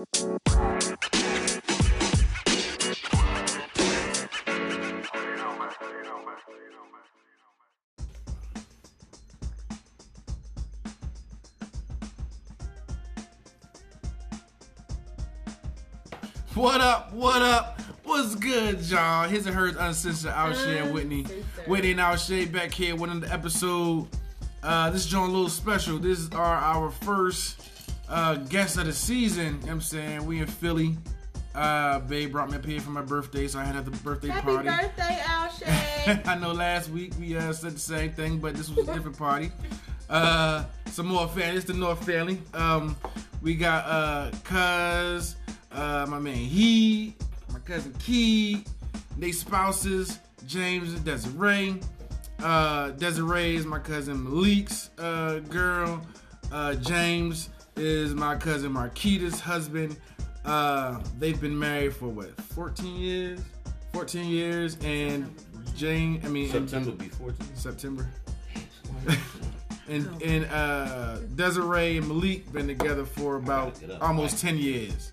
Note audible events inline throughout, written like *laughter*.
What up? What up? What's good, y'all? His and hers uncensored out here, Whitney. Whitney and Alshay back here with another episode. Uh, this is John a little special. This is our our first uh, guest of the season. You know what I'm saying we in Philly. Uh, babe brought me up here for my birthday, so I had the birthday Happy party. birthday, *laughs* Alshay. I know last week we uh, said the same thing, but this was a different party. Uh, some more family. It's the North family. Um, we got uh, Cuz, uh, my man He, my cousin Key, they spouses, James and Desiree. Uh, Desiree is my cousin Malik's uh, girl. Uh, James is my cousin Marquita's husband. Uh, they've been married for what, 14 years? 14 years, and Jane, I mean, and- September be 14. September. *laughs* and and uh, Desiree and Malik been together for about almost ten years.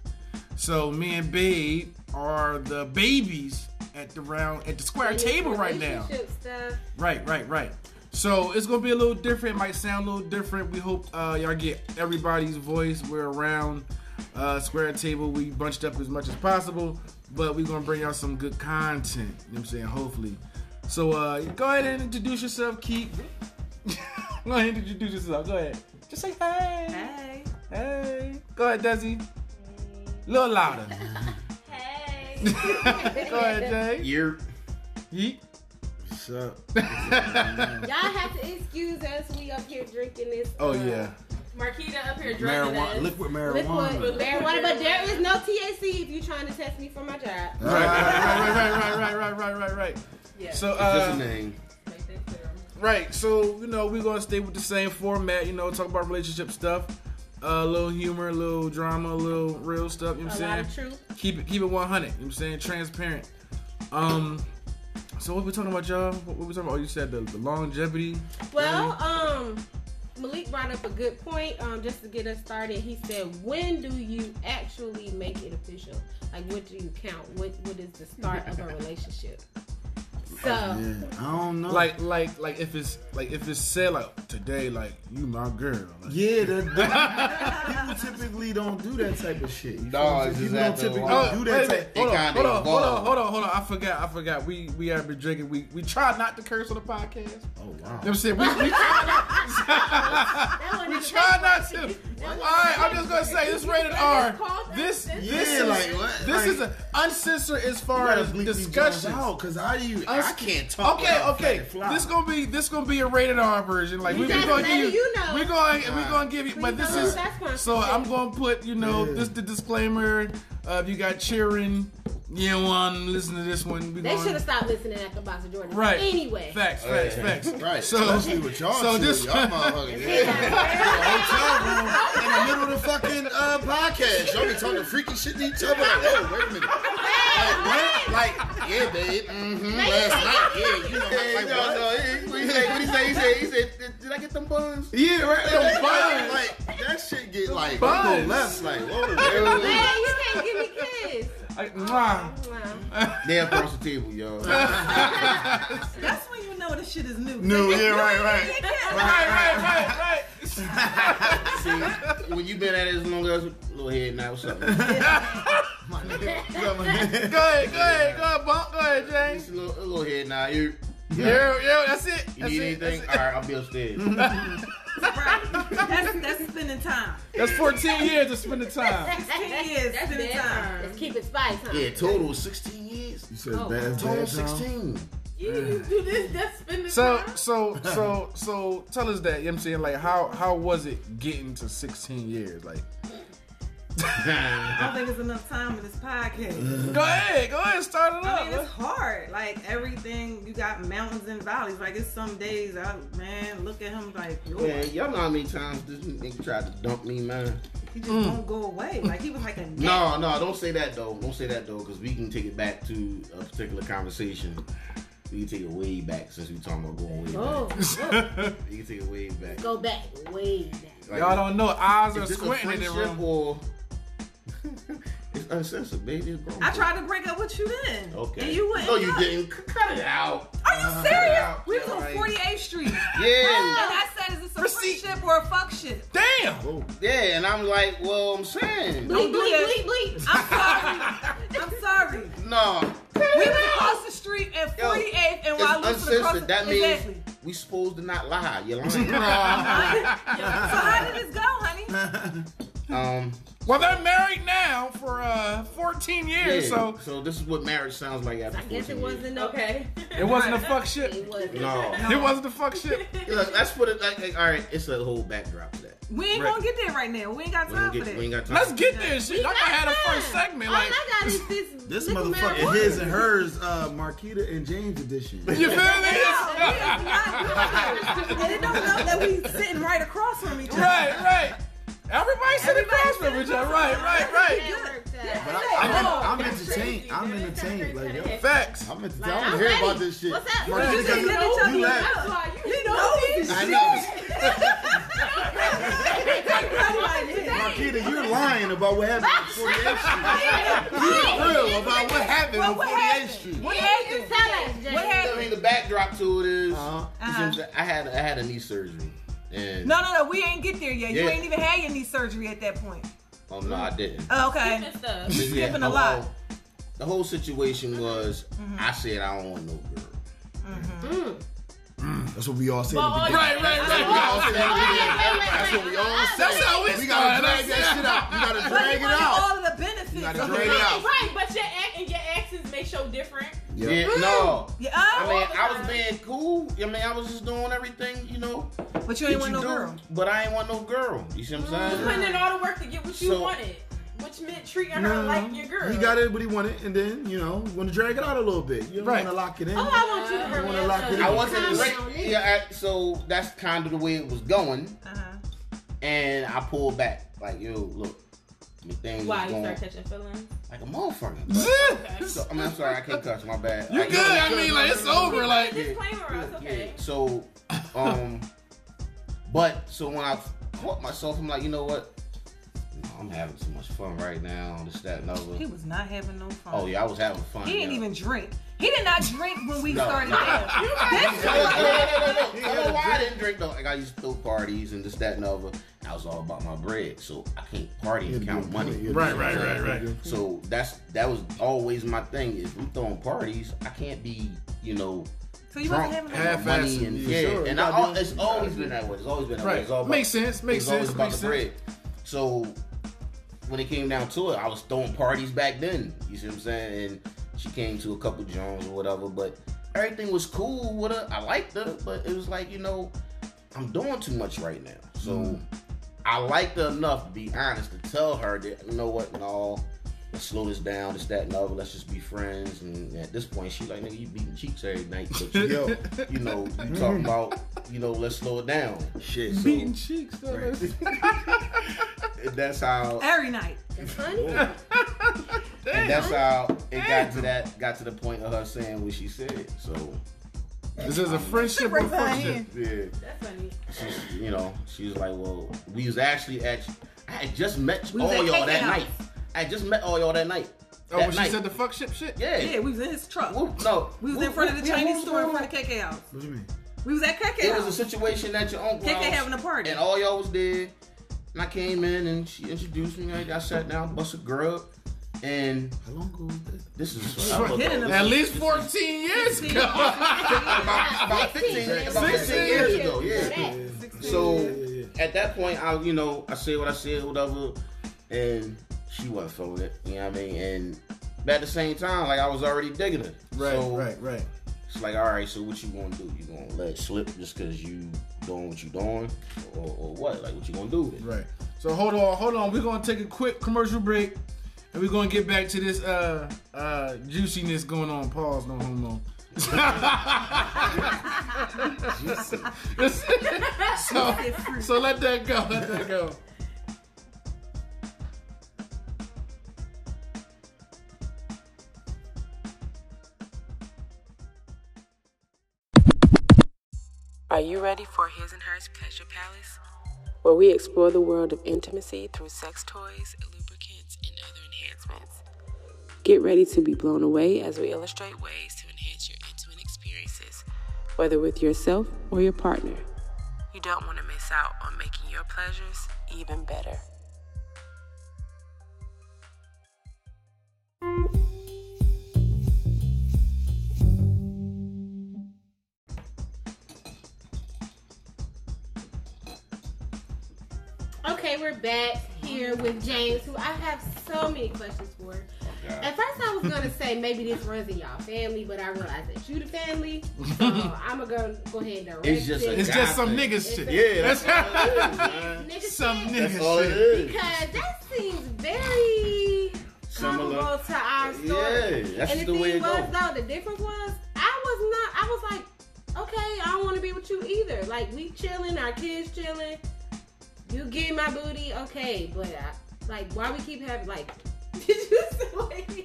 So me and Babe are the babies at the round at the square table right now. Stuff. Right, right, right. So it's gonna be a little different. It might sound a little different. We hope uh, y'all get everybody's voice. We're around uh, square table. We bunched up as much as possible, but we're gonna bring y'all some good content. You know what I'm saying? Hopefully. So uh, go ahead and introduce yourself, Keith. *laughs* go ahead and introduce yourself. Go ahead. Just say hey. Hey. Hey. Go ahead, Desi. A little louder. *laughs* Hey. *laughs* go ahead, Jay. Year. Yeet. What's up? Y'all have to excuse us. We up here drinking this. Oh uh, yeah. Marquita up here drinking Marijuana, us. liquid marijuana. Liquid marijuana, but there is no THC if you're trying to test me for my job. Right, right, right, right, right, right, right, right, right, right. Yeah. So It's just uh, a name. Make that clear. Right, so you know we're gonna stay with the same format. You know, talk about relationship stuff, uh, a little humor, a little drama, a little real stuff. You know A what lot I'm of saying? truth. Keep it, keep it 100. You know what I'm saying? Transparent. Um, so what we talking about, y'all? What, what we talking about? Oh, you said the, the longevity. Well, um, Malik brought up a good point. Um, just to get us started, he said, "When do you actually make it official? Like, what do you count? What What is the start of a *laughs* relationship?" So, oh, Yeah, I don't know. Like, like, like if it's like if it's said like today, like you my girl. Like, yeah, the, the, *laughs* people typically don't do that type of shit. You No, what it's just people don't typically while. Oh, do that a minute. type. Hold on, hold on, hold on, hold on, hold on. I forgot, I forgot. We we have been drinking. We we try not to curse on the podcast. Oh, you know Oh wow. what I'm saying? We, we try not, *laughs* one we try not to. one- All right, I'm just gonna say this rated R. This this Yeah, is like, what? this Like- is a uncensored as far as bleep these discussions. Out, cause how do you? I Uns- can't talk. Okay, okay. fly. This gonna be this gonna be a rated R version. Like we we gotta gonna let give you, you know. we going we gonna give you, Please but this don't is lose that so. I'm gonna put you know Yeah. this the disclaimer. Uh, if you got cheering, you don't want to listen to this one. We They should have stopped listening at the after Boxer Jordan. Right. Anyway. Facts, facts, Yeah. facts. *laughs* Right, So, especially with y'all so two, this y'all motherfuckers. *laughs* Yeah. hotel room in the middle of the fucking uh, podcast. Y'all be talking freaky shit to each other. Like, oh, wait a minute. *laughs* Like, what? Like, yeah, babe. Mm-hmm. Last night, yeah, you know, Hey, like, no, what? no, he, what he say? What he say? He said, he said, did, did I get them buns? yeah, right. Them buns. like, that shit get like, Buns. go left. Like, whoa. Man, you can't give me kiss. Like, mwah. Wow. *laughs* They across the table, y'all. That's when you know the shit is new. No, yeah, right, right. right, *laughs* right, right, right. See, when you been at it as long as a little head now, what's up? My nigga. My- *laughs* Go ahead, go ahead, go ahead, bump. Go ahead, James. A little, a little head now. You, Yeah, yeah, that's it. you That's need it. anything? That's, All it. right, I'll be upstairs. *laughs* Right. That's, that's spending time. That's 14 years of spending time. 16 years That's spending time. Let's keep it spice, huh? Yeah, total 16 years. You said Oh. bad, Total bad, 16. You, you do this, that's spending So, time. so, *laughs* so, so, tell us that. You know what I'm saying, like, how how was it getting to 16 years? Like, I don't think *laughs* it's enough time in this podcast. go ahead, go ahead, start it I mean, it's hard. Like everything, you got mountains and valleys. Like it's some days, I man, look at him like, yo, Man, y'all know how many times this nigga tried to dump me, man. he just don't go away. Like he was like a *laughs* net. No, no, don't say that though. Don't say that though, because we can take it back to a particular conversation. We can take it way back since we talking about going way Oh, back. We *laughs* can take it way back. go back, way back. Like, Y'all don't know. Eyes are is this a squinting in the room. or *laughs* it's uncensored, baby. It's grown. I tried to break up with you then. Okay. And you wouldn't. No, you go. didn't. Cut it out. Are you Uh, serious? yeah, we was on right. 48th Street. *laughs* And Yeah. I said, is this a Receipt. friendship or a fuck ship? Damn. Whoa. Yeah, and I'm like, well, I'm saying. Bleep, do bleep, bleep, bleep. I'm sorry. I'm sorry. No. We was across the street at Yo, 48th and It's while Lucy across uncensored. That means exactly. we supposed to not lie. You're lying. *laughs* *laughs* so how did this go, honey? um, Well, they're married now for uh 14 yeah, years, so so this is what marriage sounds like after I guess it wasn't okay. *laughs* it wasn't a fuck shit. It wasn't. No. It wasn't a fuck shit. Look, let's put it like, like, all right, it's a whole backdrop to that. We ain't Right. gonna get there right now. We ain't got We, time don't for get, that. we ain't got time. Let's get there, shit. We Y'all got a first segment, All like I got is *laughs* this. This motherfucker, marijuana. his and hers, uh, Marquita and James edition. you feel me? *laughs* and it don't know that we sitting right across from each other. right, right. Everybody sitting across from each other. Right, right, right. That worked out. But I, I'm, I'm entertained. I'm entertained. Like, yo, Facts. I'm entertained. Like, I want I'm to hear ready. about this shit. What's up? Marquita, You just you, get you out. laugh. You know this I know. *laughs* Marquita, you're lying about what happened on 48th Street. You're real about what happened Well, on what 48th happened? Street. What happened? Tell us, Jay. What I mean, the backdrop to it is, Uh-huh. you see I'm? I had I had a knee surgery, and No, no, no. We ain't get there yet. You ain't even had your knee surgery at that point. oh no, I didn't. Oh, okay. Different stuff. Yeah, skipping a lot. oh, The whole situation was, mm-hmm. I said I don't want no girl. Mm-hmm. Mm. That's what we all said. But at the all- beginning. Right, right, We all right. That's what we wait. all said. That's how we We gotta started. drag that shit out. You gotta But drag you it wanted out. all of the benefits. You gotta of *laughs* drag it. it out. Right, but your ex and your exes may show different. Yeah. Yeah, no. Yeah, I uh, mean, I was being cool. I mean, I was just doing everything, you know. but you ain't that want no do. girl. But I ain't want no girl. You see what I'm saying? You saying? putting in all the work to get what you So- wanted, which meant treating her No, like your girl. He got it, what he wanted, and then you know, want to drag it out a little bit. You Right. want to lock it in. Oh, I want you to You hurry wanna lock so it you in. I can wasn't calm right. Yeah, I, so that's kind of the way it was going, Uh-huh. and I pulled back. Like, yo, look, the things Why was you start catching feelings? like a motherfucker. *laughs* You So, I mean, I'm sorry, I can't cuss. My bad. You like, good? I mean, like it's over. Like Disclaimer, it's okay. So, um, but so when I caught myself, I'm like, you know what? I'm having too much fun right now. This, that, and He was not having no fun. Oh yeah, I was having fun. He didn't yeah. even drink. He did not drink when we No. started No. This No, no, no, no, no, no. I had know a why I didn't drink though. Like I used to throw parties and this, that, and other. I was all about my bread, so I can't party and count yeah, money. yeah, Right, right, right, right. So that's that was always my thing. If I'm throwing parties, I can't be, you know, So you drunk wasn't having Half-assed, money and yeah, yeah. sure. And You I, gotta al- do- it's always been that way. It's always been that way. It's all about, Makes sense. Makes it's always sense. about Makes the sense. bread. So when it came down to it, I was throwing parties back then. You see what I'm saying? And she came to a couple Jones or whatever, but everything was cool with her. I liked her, but it was like you know, I'm doing too much right now. So Mm. I liked her enough to be honest to tell her that you know what, no. Let's slow this down, this, that, and other. Let's just be friends. And at this point, she like, nigga, you beating cheeks every night. But you, Yo, *laughs* you know, you talking about, you know, let's slow it down. shit. So, Beating cheeks. Though. and *laughs* *laughs* that's how every night. That's funny. And that's how it got to that got to the point of her saying what she said. So This is a um, friendship or friendship. yeah, That's funny. she's you know, she was like, Well, we was actually at I had just met We all y'all that house. night. I had just met all y'all that night. Oh, that when she night. said the fuck ship shit. Yeah. Yeah, we was in his truck. Whoop, no. We was Whoop, in front of the whoop, Chinese whoop, store in front of KK house. What you mean? We was at KK It house. was a situation at your uncle KK house, having a party. and all y'all was there. And I came in and she introduced me. I, I sat down, busted grub, and How long ago was this? this is *laughs* At least 14 years ago. about, about 15, about 15 years ago. Yeah. So Yeah, yeah, at that point, I you know I said what I said, whatever, and she wasn't feeling it. You know what I mean? And but at the same time, like I was already digging it. Right, so right, right. It's like, all right, so what you gonna do? You gonna let it slip just because you doing what you doing, or, or what? Like what you gonna do with it? Right. So hold on, hold on. We're gonna take a quick commercial break, and we're gonna get back to this uh uh juiciness going on. Pause, no homo. *laughs* so, so let that go. Let that go. Are you ready for His and Hers Pleasure Palace? Where we explore the world of intimacy through sex toys, Get ready to be blown away as we illustrate ways to enhance your intimate experiences, whether with yourself or your partner. You don't want to miss out on making your pleasures even better. Okay, we're back here with James, who I have so many questions for. At first, I was gonna say maybe this runs in y'all family, but I realized that you the family, *laughs* so I'm gonna go go ahead and direct It's just it. It's just some niggas, shit. Yeah, that's all it is, man. Nigga Some shit, nigga That's all it shit. is. because that seems very Similar. comparable to our story. Yeah, that's and the, the thing way it was goes. though, the difference was I was not. I was like, okay, I don't want to be with you either. Like we chilling, our kids chilling. You get my booty, okay, but I, like, why we keep having like, Did you like,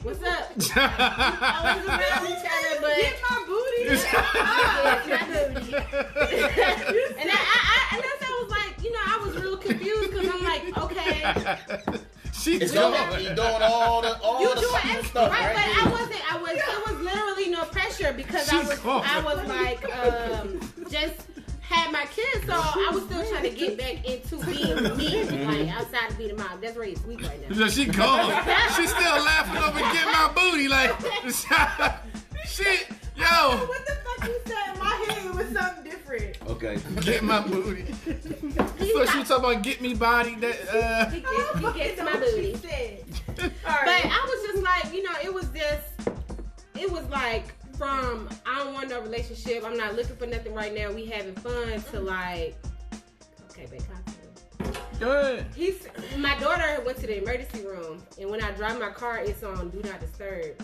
what's up? *laughs* I was around each other, but Get my booty. *laughs* yeah, my booty. *laughs* and I, I, I, and that's I was like, you know, I was real confused because I'm like, okay, She's It's going. all, you doing all the all you the doing extra, stuff right? right, But. I wasn't. I was. It was literally no pressure because I was. gone. I was like, um, just had my kids, so I was still trying to get back into being me, like outside of being a mom. That's very sweet right now. So she gone. She's still *laughs* laughing over get my booty like *laughs* shit. Yo, What the fuck you said in my head? It was something different. Okay. get my booty. *laughs* So she was talking about get me body that uh He gets, he gets my booty. Said. But I was just like, you know, it was just, it was like from I don't want no relationship. I'm not looking for nothing right now. We having fun to like, okay, babe, good. He's my daughter went to the emergency room, and when I drive my car, it's on do not disturb.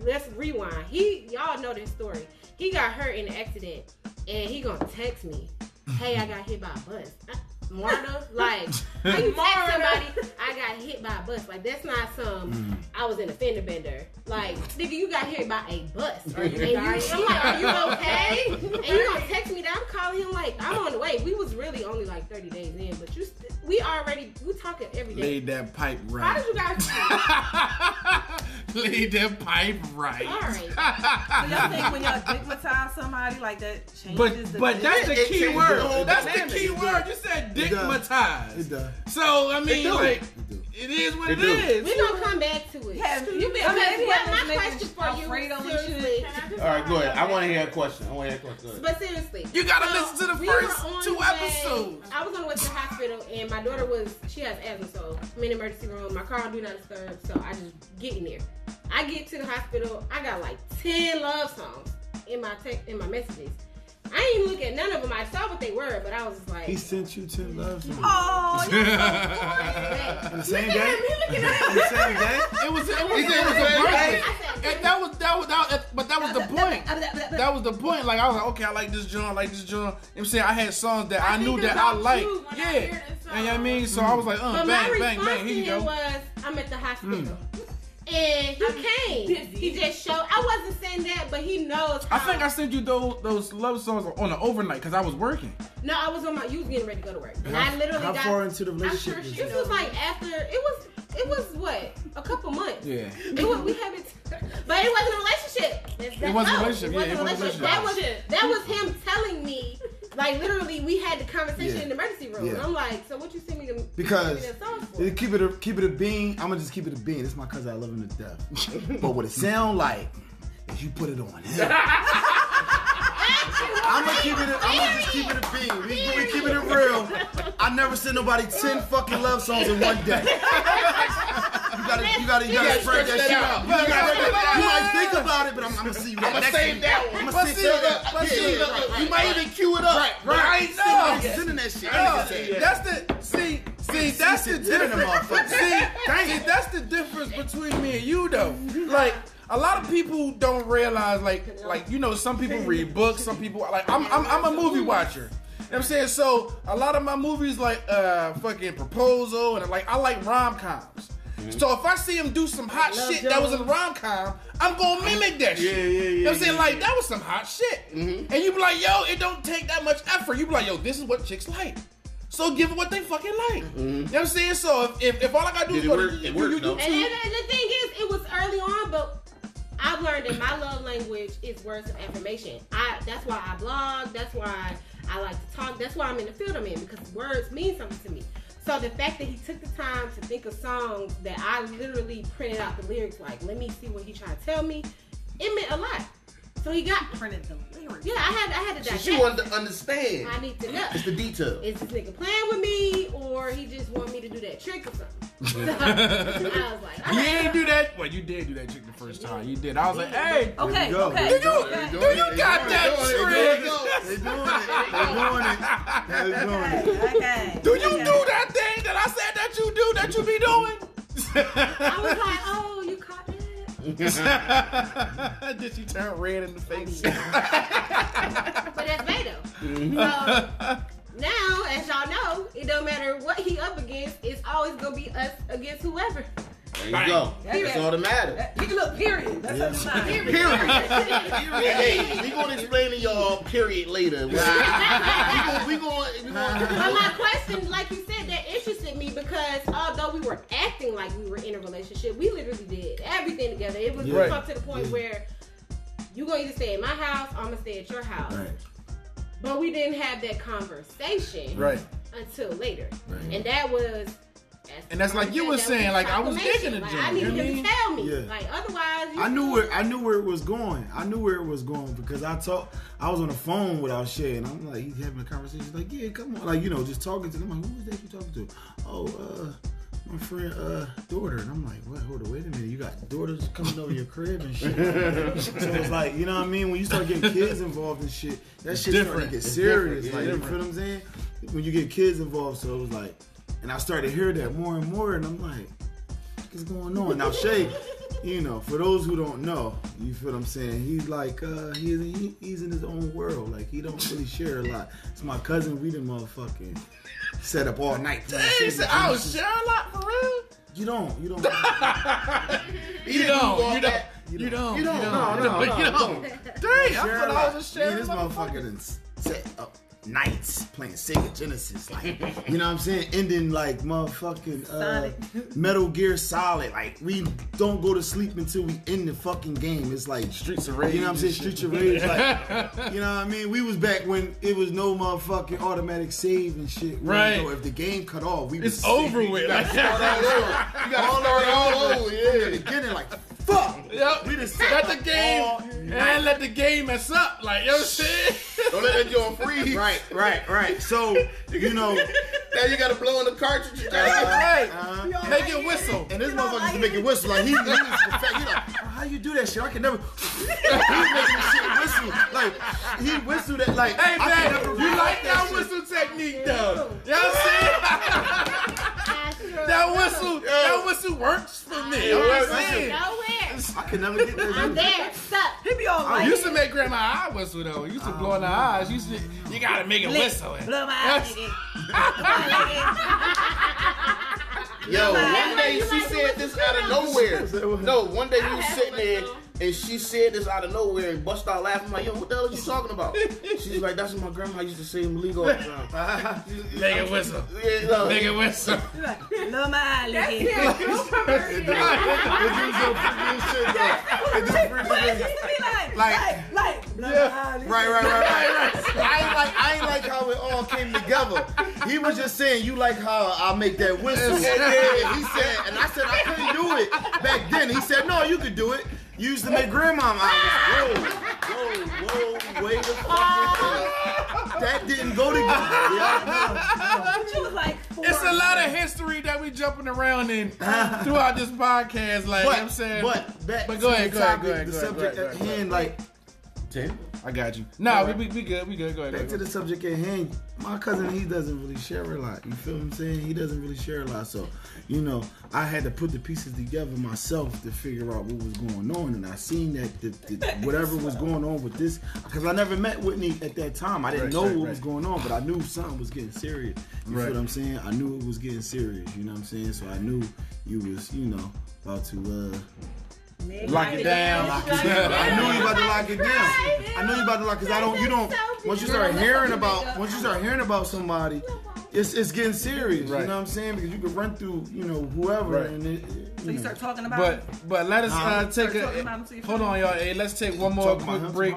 Let's rewind. He, y'all know this story. He got hurt in an accident, and he gonna text me, "Hey, I got hit by a bus." Uh, Marta, like, *laughs* how you text somebody? I got hit by a bus. Like, that's not some. Mm. I was in a fender bender. Like, nigga, you got hit by a bus. Are you *laughs* And you. I'm like, are you *laughs* okay? and you gonna text me that? I'm calling him like, I'm on the way. We was really only like 30 days in, but you, st- we already, we talking every day. Laid that pipe right. How did you guys? Laid that pipe right. All right. So y'all think when y'all digmatize somebody like that changes But the but that's the key word. That's the key word. You said It does. digmatized. It does. So I mean, do. like, It it is what It it do. is. we gonna come back to it. Have you been Because maybe what have my question for you, Alfredo and seriously, shit? All right, go ahead. I want to hear a question. I want to hear a question. But seriously, You gotta so listen to the we first were two the way- episodes. I was on the way to the hospital, and my daughter was she has asthma, so I'm in the emergency room. My car do not disturb, so I just get in there. I get to the hospital. I got like ten love songs in my text in my messages. I ain't even look at none of them. I saw what they were, but I was just like, He sent you ten love songs. Oh, you're so "Hey." In the same day? He looking at In the same day? It was. It was. He It said was it was a a birthday. I And that was that was that. was- But that was the point. That was the point. Like I was like, okay, I like this joint, I like this joint. You know what I'm saying I had songs that I, I knew think that I about like. you when I Yeah. hear this And you know what I song. mean? So I was like, uh, But bang, my bang, response bang. to Here you him go. was, I'm at the hospital. And he I'm came. busy. He just showed. I wasn't saying that, but he knows. I think I sent you those those love songs on the overnight because I was working. No, I was on my. You was getting ready to go to work, and How- I literally how got. far into the I'm relationship sure she? This was like after. It was. It was what a couple months. Yeah. It was, we haven't, but it wasn't a relationship. That's- that's wasn't a relationship, yeah, it wasn't a relationship. That was relationship. that was him telling me, like literally, we had the conversation Yeah. in the emergency room. Yeah. And I'm like, so what you send me to? Because me that song for? keep it a keep it a bean. I'm gonna just keep it a bean. This is my cousin. I love him to death. *laughs* but what it sound like is you put it on him. *laughs* I'm gonna keep it. A, I'm gonna just keep it a bean. We, we keep it real. I never sent nobody ten fucking love songs in one day. *laughs* You gotta, you gotta, you gotta spread that shit out. You, might think about it, but I'm, I'm gonna see you. I'm gonna save that one. I'm gonna see, save that. see, yeah, You might even cue it up. Right, Right. I I'm know. sending that shit. No, I nigga said. that's the see, see, that's the Sit in them difference. See, see, that's the difference between me and you, though. Like a lot of people don't realize, like, like you know, some people read books, some people like. I'm, I'm, I'm a movie watcher. You know what I'm saying? So a lot of my movies, like, uh, fucking proposal, and like, I like rom coms. So if I see him do some hot shit that was in rom com, I'm gonna mimic that shit. Yeah, yeah, yeah, You know what I'm saying? yeah, Like that was some hot shit. Mm-hmm. And you be like, yo, it don't take that much effort. You be like, yo, this is what chicks like. So give it what they fucking like. Mm-hmm. You know what I'm saying? So if, if, if all I gotta do Did is it go work? to It you- worked, you- though. And, and, and the thing is, it was early on but I've learned that my love language is words of affirmation. I that's why I blog. That's why I like to talk. That's why I'm in the field I'm in because words mean something to me. So the fact that he took the time to think of songs that I literally printed out the lyrics, like let me see what he trying to tell me, it meant a lot. So he got Printed the lyrics. yeah. I had I had to So dissect. she wanted to understand. I need to know. It's the detail. Is this nigga playing with me or he just want me to do that trick or something? *laughs* So, I was like, You alright. ain't do that. Well, you did do that trick the first time. You did. I was like, hey, Okay, we go. okay. There you go. okay. do you got that They trick? doing it. They doing it. They doing it. They doing it. Okay. Do you okay. do that do that you be doing? I was like, oh, you caught that? *laughs* Did she turn red in the face? But that's Beto. Mm-hmm. So now, as y'all know, it don't matter what he up against. It's always gonna be us against whoever. There you go. Uh, that's all that matters. He look, period. That's what I'm saying. Period. hey, we gonna explain to y'all period later. *laughs* we gonna we gonna we But gonna. my question, like you said, that interested me because although we were acting like we were in a relationship, we literally did everything together. It was Yeah. right. up to the point where you gonna either stay at my house I'm gonna stay at your house. Right. But we didn't have that conversation right. until later. Right. And that was And that's like you were was saying, like, I was proclamation. digging the like, joint, I you needed know him to tell me. Yeah. Like otherwise you I knew where I knew where it was going. I knew where it was going because I talked. I was on the phone with Alshay, and I'm like, he's having a conversation. He's like, yeah, come on, like you know, just talking to them. I'm like, who is that you talking to? Oh, uh, my friend, uh, daughter. And I'm like, what? Hold on, wait a minute. You got daughters coming over your crib and shit. *laughs* so it's like, you know what I mean? When you start getting kids involved and shit, that shit starting to get serious. different. Like, It's you feel what I'm saying? When you get kids involved, so it was like, and I started to hear that more and more, and I'm like what's going on? Now Shay, you know, for those who don't know, you feel what I'm saying? He's like, uh, he's he, he's in his own world. Like he don't really share a lot. It's my cousin. We done motherfucking set up all night. playing He Sega said, I was Genesis. sharing a lot for real. You don't. You don't. *laughs* You don't. You don't. You don't. You don't. No, no, You no, don't. Dang, I thought I was a Me and sharing this motherfucker done set up nights playing Sega Genesis, like *laughs* you know what I'm saying, ending like motherfucking uh, Metal Gear Solid. Like we don't go to sleep until we end the fucking game. It's like Streets of Rage You know what I'm saying? Streets of Rage. Like *laughs* you know what I mean? We was back when it was no motherfucking automatic save and shit. We Right. didn't know If the game cut off, we It's was over with. Like, *laughs* Start all over. You gotta start all over. Yeah, Yeah. beginning like fuck. Yep. We just let the game all and let the game mess up. Like you know what I'm saying? Don't let that joint freeze. *laughs* Right, right, right. So you know, Now you gotta blow in the cartridge. right. uh, Make it whistle. And this motherfucker used to make it whistle. Like he, he was perfect. He like, oh, how you do that shit? I can never. *laughs* he was making the shit whistle. Like he whistled it. Like Hey man, you like that shit. whistle technique though? You know *laughs* That will. whistle, that whistle works for me. You know what I'm saying? Nowhere. I can never get that. I'm shit. there. Stuck. He be all I like, used to make grandma eye whistle though. Used to blow in the oh. eyes. Used to, you gotta make it whistle. blow my eyes, Yes. *laughs* Yo, Yeah, one day you she like said to this listen out of to nowhere. *laughs* No, one day we I was have sitting one there too. And she said this out of nowhere and bust out laughing. I'm like, yo, what the hell are you talking about? *laughs* She's like, that's what my grandma used to say in Maligo all the time. *laughs* Make it whistle. Yeah, no. Make it whistle. blow my eyes. It do some *laughs* freaking shit though. It do freaking like, Like- like, like, Yeah. my. Right, right, right, right. I ain't like I ain't like how it all came together. He was just saying you like how I make that whistle. And he said, and I said I couldn't do it back then. He said, no, you could do it. You used to make grandma. I whoa, whoa, whoa, wait a fucking That didn't go together. Yeah, But you was like, four. It's a lot of history that we jumping around in throughout this podcast. Like you know what I'm saying, but back But go to ahead, the go ahead, topic, go ahead, the go ahead, subject go ahead, at go ahead. hand, like Ten? I got you. Nah, we, we, we good. We good. Go ahead. Back go to the subject at hand. My cousin, he doesn't really share a lot. You feel what I'm saying? He doesn't really share a lot. So, you know, I had to put the pieces together myself to figure out what was going on. And I seen that the, the, whatever was going on with this, because I never met Whitney at that time. I didn't Right, know right, what right. was going on, but I knew something was getting serious. You Right. feel what I'm saying? I knew it was getting serious. You know what I'm saying? So I knew you was, you know, about to. uh Lock it down. Lock it down. I knew you about to lock it down. I knew you about to lock because I don't. You don't. Once you start hearing about, once you start hearing about somebody, it's it's getting serious. Right. You know what I'm saying? Because you can run through, you know, whoever, Right. and it, So you start talking about But but let us uh, take start a about him to your hold on, y'all. Hey, let's take one more Talk quick break.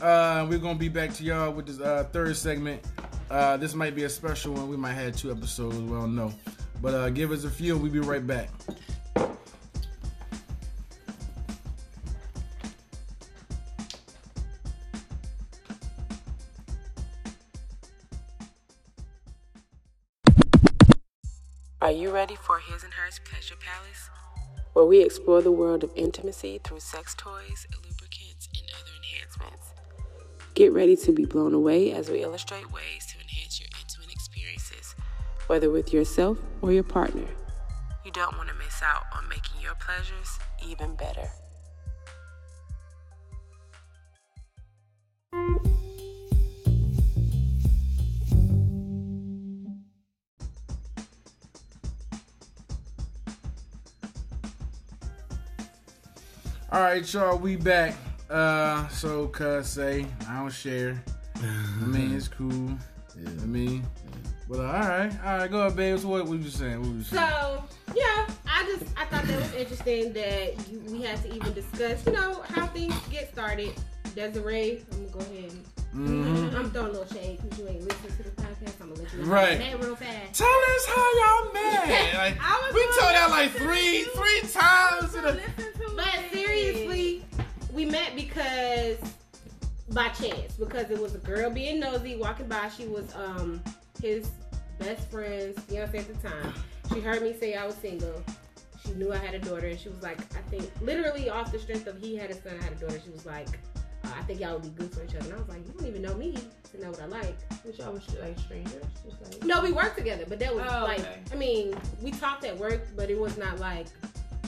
Uh, we're gonna be back to y'all with this uh, third segment. Uh, this might be a special one. We might have two episodes. We don't know. But uh, give us a few. and We'll be right back. Are you ready for His and Hers Pleasure Palace? Where we explore the world of intimacy through sex toys, lubricants, and other enhancements. Get ready to be blown away as we illustrate ways to enhance your intimate experiences, whether with yourself or your partner. You don't want to miss out on making your pleasures even better. All right, y'all. We back. Uh, so cuz say I don't share. I mean, it's cool. I mean, but uh, all right, all right. Go ahead, babes. What were you saying? What were you saying? So yeah, I just I thought that was interesting that you, we had to even discuss, you know, how things get started. Desiree, I'm gonna go ahead. And, I'm throwing a little shade because you ain't listening to the podcast. I'm gonna let you know Right. that real fast. Tell us how y'all met. Like, *laughs* I was we told that like three, three times. In a, to But it. seriously, we met because by chance because it was a girl being nosy walking by. She was um his best friend's fiance at the time. She heard me say I was single. She knew I had a daughter, and she was like, I think literally off the strength of he had a son, I had a daughter. She was like, uh, I think y'all would be good for each other. And I was like, you don't even know me to know what I like. Which y'all was like strangers. Like, No, we worked together, but that was Oh, like, okay. I mean, we talked at work, but it was not like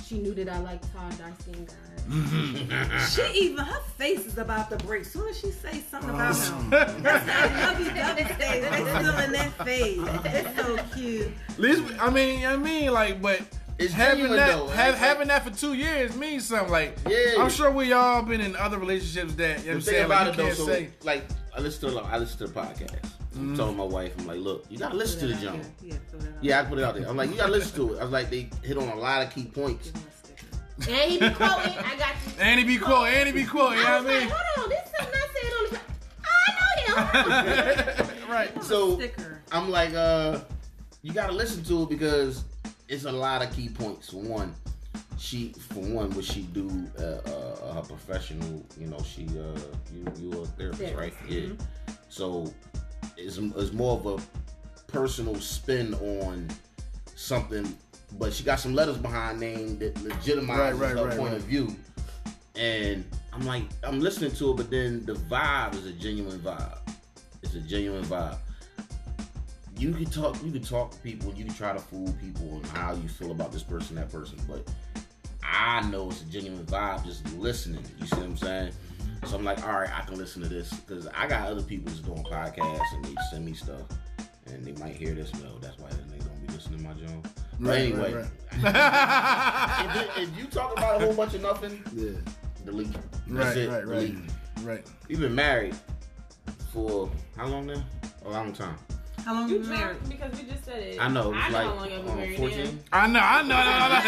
she knew that I liked tall, dark skinned guys. Mm-hmm. She even her face is about to break. Soon as she say something about Oh. him, that's that lovey dovey face. They still in that phase. It's so cute. Least, I mean, I mean, like, but It's having that, though. have, Like- having that for two years means something. Like, Yeah. I'm sure we all been in other relationships that you know what I'm saying. about Like, it you though, can't so say. like I listen to I listen to the podcast. I'm telling my wife, I'm like, look, you gotta listen to the jump. Yeah, throw that out. Yeah, I put it out there. I'm like, you gotta listen to it. I was like, they hit on a lot of key points. Give him a sticker. And he be *laughs* quoting, I got you. Annie be cool, Annie be cool. You know what was I like, mean? hold on, this is something I said on the. I know him. *laughs* right. So I'm like, uh, you gotta listen to it because it's a lot of key points. For one, she, for one, what she do, uh, uh, her professional, you know, she, uh, you, you a therapist, right? Yeah. So it's, it's more of a personal spin on something, but she got some letters behind name that legitimizes Right, right, her right, point of view. And I'm like, I'm listening to it, but then the vibe is a genuine vibe. It's a genuine vibe. You can talk, you can talk to people, you can try to fool people on how you feel about this person, that person, but I know it's a genuine vibe just listening. You see what I'm saying? So I'm like, all right, I can listen to this because I got other people that's doing podcasts and they send me stuff, and they might hear this. No, that's why they don't going to be listening to my joint. But Right, anyway, right, *laughs* if, it- if you talk about a whole bunch of nothing, Yeah. delete. That's Right, it. right, right, delete. right. We've been married for how long now? A long time. How long You you been married? because we just said it. I know. It was I know how long y'all been um, married. 14. I know, I know, I know.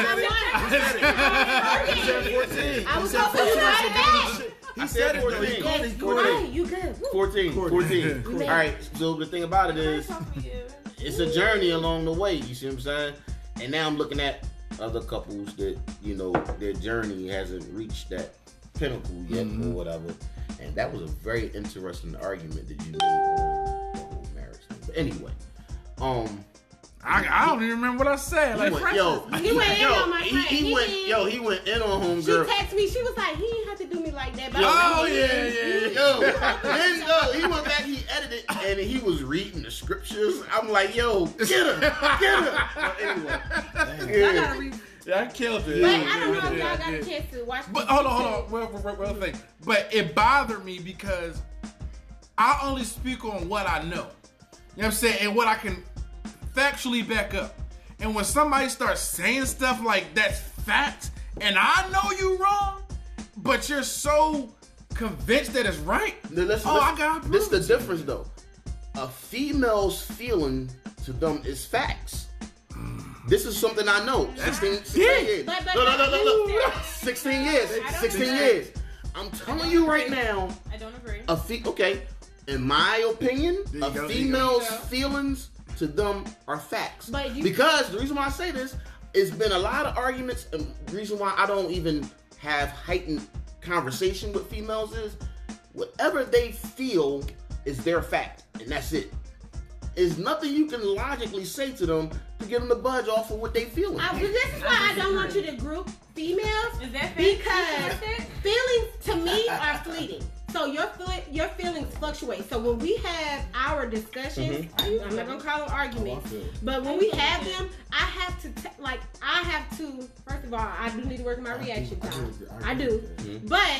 He *laughs* said 14. I He was said hoping you 14. right back. He I said said it though. He 14. called it. He called Hey, it. you good? 14. 14. Courtney. All right. So the thing about it is, Talk to you. it's a journey along the way. You see what I'm saying? And now I'm looking at other couples that you know their journey hasn't reached that pinnacle yet or whatever. And that was a very interesting argument that you made on the whole marriage thing. But anyway, um, I, I don't even remember what I said. Like, went, yo, He went in yo, on my he, friend. he He went, did. yo, he went in on home screen. She texted me. She was like, he didn't have to do me like that. But Yo, Oh, yeah, yeah, yeah. *laughs* Yo, then no, he went back, he edited, and he was reading the scriptures. I'm like, yo, get her, get her. But anyway, I yeah. gotta re- yeah, I killed it. But I don't know if y'all Yeah, got yeah. a chance to watch. But hold on, hold on. Well, well, well, well, thing. But it bothered me because I only speak on what I know. You know what I'm saying? And what I can factually back up. And when somebody starts saying stuff like that's fact, and I know you wrong, but you're so convinced that it's right. Now, listen, oh, I got This is the difference, though. A female's feeling to them is facts. This is something I know. 16, 16 years. But- but- no, no, no, no, no. 16 years. 16 years. I'm telling you right now, I don't agree. a fe- okay, in my opinion, a go, female's feelings to them are facts. But you- because the reason why I say this, it's been a lot of arguments, and the reason why I don't even have heightened conversation with females is whatever they feel is their fact, and that's it. Is nothing you can logically say to them to get them to budge off of what they feeling. I, this is why I don't want you to group females Is that fair? because feelings to me are fleeting. So your feel, your feelings fluctuate. So when we have our discussions, mm-hmm. I'm not gonna call them arguments, oh, but when we have them, I have to t- like I have to. First of all, I do need to work on my reaction time. I do, mm-hmm. but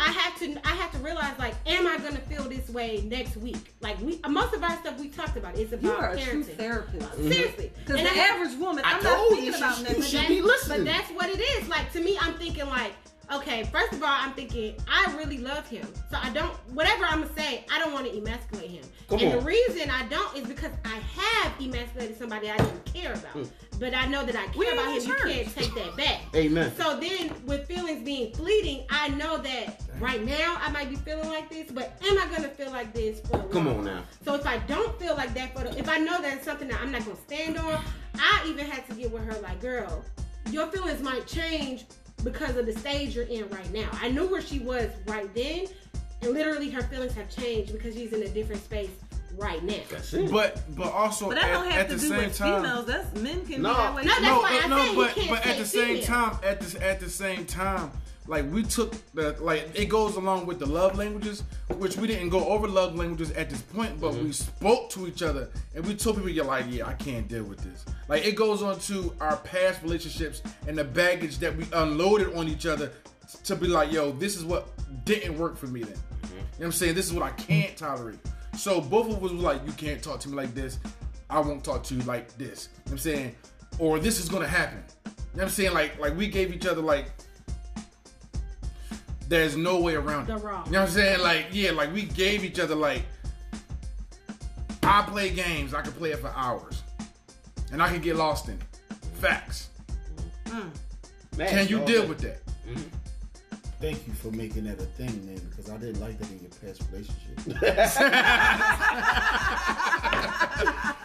I have to. I have to realize like, am I gonna feel this way next week? Like we, most of our stuff we talked about is You about are a true parenting. therapist. Mm-hmm. Seriously, Because the I- average woman, I I'm not told thinking you, about she- nothing. but should that's- be listening. But that's what it is. Like to me, I'm thinking like, okay, first of all, I'm thinking I really love him, so I don't. Whatever I'm gonna say, I don't want to emasculate him. Come and on. the reason I don't is because I have emasculated somebody I didn't care about. Mm. But I know that I care in about him. You can't take that back. Amen. So then, with feelings being fleeting, I know that right now I might be feeling like this, but am I gonna feel like this for Come on now. So if I don't feel like that for the, if I know that it's something that I'm not gonna stand on, I even had to get with her like, girl, your feelings might change because of the stage you're in right now. I knew where she was right then, and literally her feelings have changed because she's in a different space right now. That's it. But but also But that at, don't at have the to do same with time. females. That's men can No. be that way. No, too. that's no, why I no, said but can't but at the same female. time, at this at the same time, like we took the like it goes along with the love languages, which we didn't go over love languages at this point, but we mm-hmm. spoke to each other and we told people, "You're like, yeah, I can't deal with this." Like it goes on to our past relationships and the baggage that we unloaded on each other to be like, "Yo, this is what didn't work for me." Then, mm-hmm. you know what I'm saying? This is what I can't tolerate. So both of us was like, "You can't talk to me like this. I won't talk to you like this." You know what I'm saying? Or this is gonna happen. You know what I'm saying? Like like we gave each other like there's no way around it. The raw. You know what I'm saying? Like, yeah, like we gave each other like I play games, I can play it for hours. And I can get lost in it. Facts. Man, Can you deal that. with that? Thank you for making that a thing, man, because I didn't like that in your past relationship. *laughs*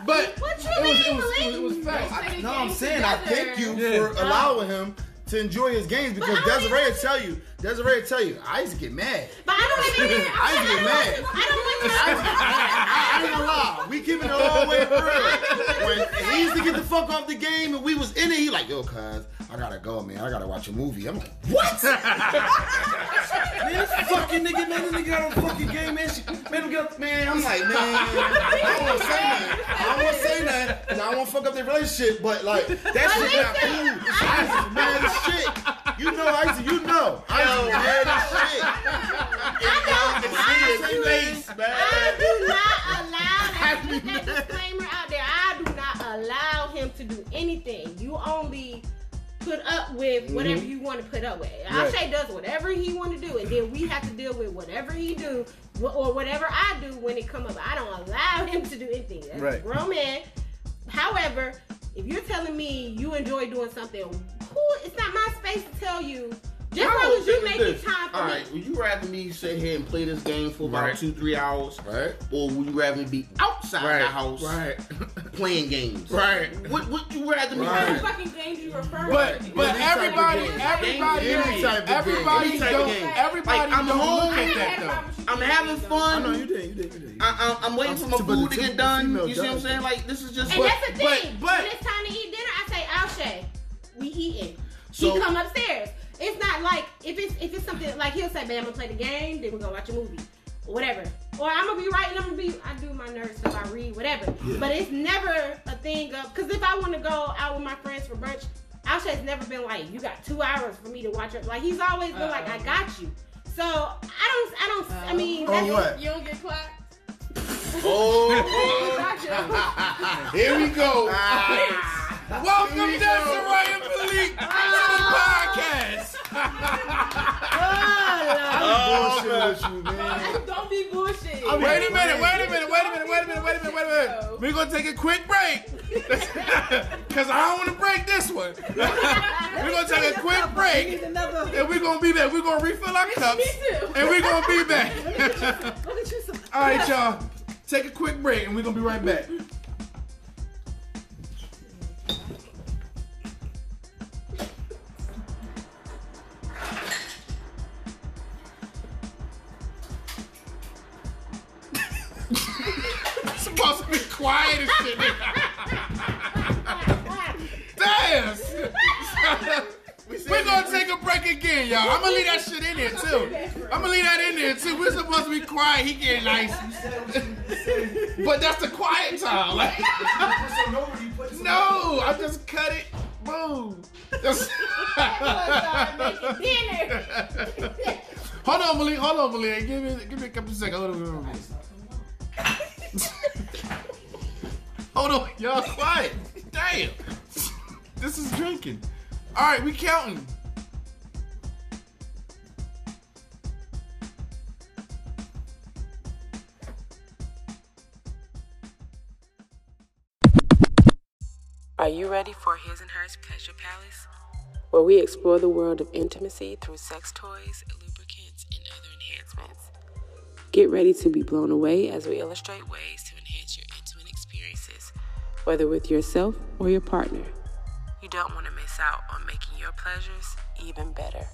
But What you It was, mean, it was, it was, it was Malik? facts. Let's No, I'm games saying I thank you Yeah. for allowing him to enjoy his games because Desiree will tell you, Desiree will tell you, I used to get mad. But I don't even. I ain't get mad. I don't want to. I, I ain't gonna lie. We keeping it all the way real. When he used to get the fuck off the game and we was in it, he like, yo, cuz, I gotta go, man. I gotta watch a movie. I'm like, what? *laughs* man, this fucking nigga, man, this nigga got a fucking game, man. She, man, him get, man, I'm like, man, I don't wanna say nothing. I don't wanna say nothing, cause I don't wanna fuck up their relationship, but like, that shit got cool. I be mad as shit. You know, I used to, you know, I used to mad as shit. I do, face, man. I do not allow. That *laughs* disclaimer to do anything. You only put up with mm-hmm. whatever you want to put up with. Right. Alshay does whatever he want to do, and then we have to deal with whatever he do or whatever I do when it come up. I don't allow *laughs* him to do anything. That's a Right. grown man. However, if you're telling me you enjoy doing something, who? It's not my space to tell you. Just My as whole long as you thing is making time for All me. would you rather me sit here and play this game for about Right. two, three hours, Right? or would you rather me be outside Right. the house Right. playing games? Right. What would you rather me Right. Do? fucking games you refer but to? but Any type everybody everybody Any type of game. everybody Any type of don't everybody Like, I'm don't home. look I at never that had a though. problem with you I'm having games, though. I know you did, you did, you did. I, I, I'm waiting for my But food to get done. You see what I'm saying? Like this is just. And But- that's the but- thing. but- when it's time to eat dinner, I say, Alshay, we eating. So- he come upstairs. It's not like if it's if it's something like he'll say, "Man, I'm gonna play the game, then we're gonna watch a movie, or whatever." Or I'm gonna be writing. I'm gonna be. I do my nerd stuff. I read whatever. But it's never a thing of because if I want to go out with my friends for brunch, Alshay's never been like, "You got two hours for me to watch it." Like he's always been like, "I uh-uh. got you." So I don't. I don't. I uh-huh. mean, Oh, that's, what? You don't get clapped? Oh, *laughs* Gotcha. *laughs* here we go. Welcome Desiree and Malik to the podcast. I'm bullshitting with you, man. Don't be bullshit. I mean, Wait a minute, wait a minute, wait a minute, wait a minute, wait a minute, wait a minute. We're gonna take a quick break. *laughs* Cause I don't wanna break this one. *laughs* we're gonna take a quick break and we're gonna be back. We're gonna refill our cups and we're gonna be back. Go get you some. *laughs* All right, y'all. Take a quick break and we're gonna be right back. Quiet. He getting nice, but that's the quiet time. Like, no, I just cut it. Boom. Just- *laughs* *laughs* hold on, Malik. Hold on, Malik. Give me, give me a couple seconds. Hold on, hold on. Hold on, *laughs* y'all quiet. Damn. This is drinking. All right, we counting. Are you ready for His and Hers Pleasure Palace? Where we explore the world of intimacy through sex toys, lubricants, and other enhancements. Get ready to be blown away as we illustrate ways to enhance your intimate experiences, whether with yourself or your partner. You don't want to miss out on making your pleasures even better.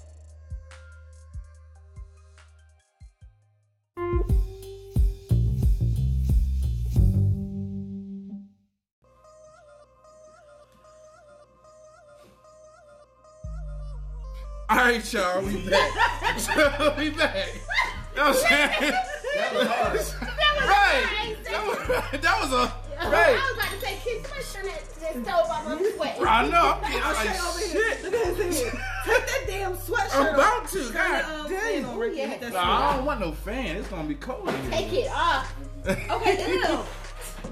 Right, y'all, we back. *laughs* we back. You know what I'm saying? Right. That was, that was *laughs* a I right. was about to say, kid, somebody turn that, that stove off. I'm sweating. I know. I'm getting I'll like say shit. Look at his head. Take that damn sweatshirt I'm off. about to. Turn God the, damn. fan on, Yeah. Hit that Nah, I don't want no fan. It's gonna be cold in here. Take it off. Okay, *laughs* ew.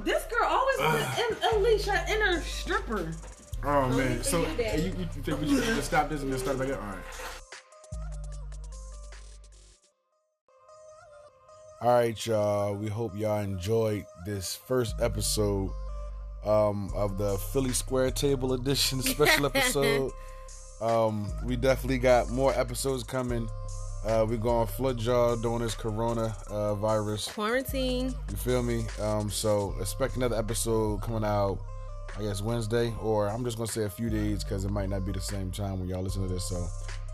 This girl always wants to unleash her inner stripper. Oh man. So you, you, you think we should just stop this and then start back up? All right. All right, y'all. We hope y'all enjoyed this first episode um, of the Philly Square Table Edition *laughs* special episode. Um, we definitely got more episodes coming. Uh, we're going to flood y'all during this corona uh, virus. Quarantine. You feel me? Um, so expect another episode coming out, I guess Wednesday, or I'm just gonna say a few days because it might not be the same time when y'all listen to this. So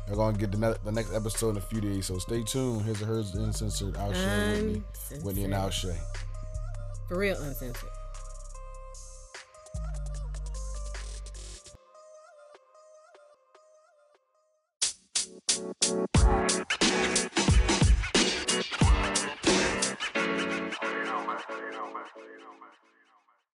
you're gonna get the, ne- the next episode in a few days. So stay tuned. Here's a hers uncensored. Alshay Whitney, Whitney and Alshay. For real uncensored.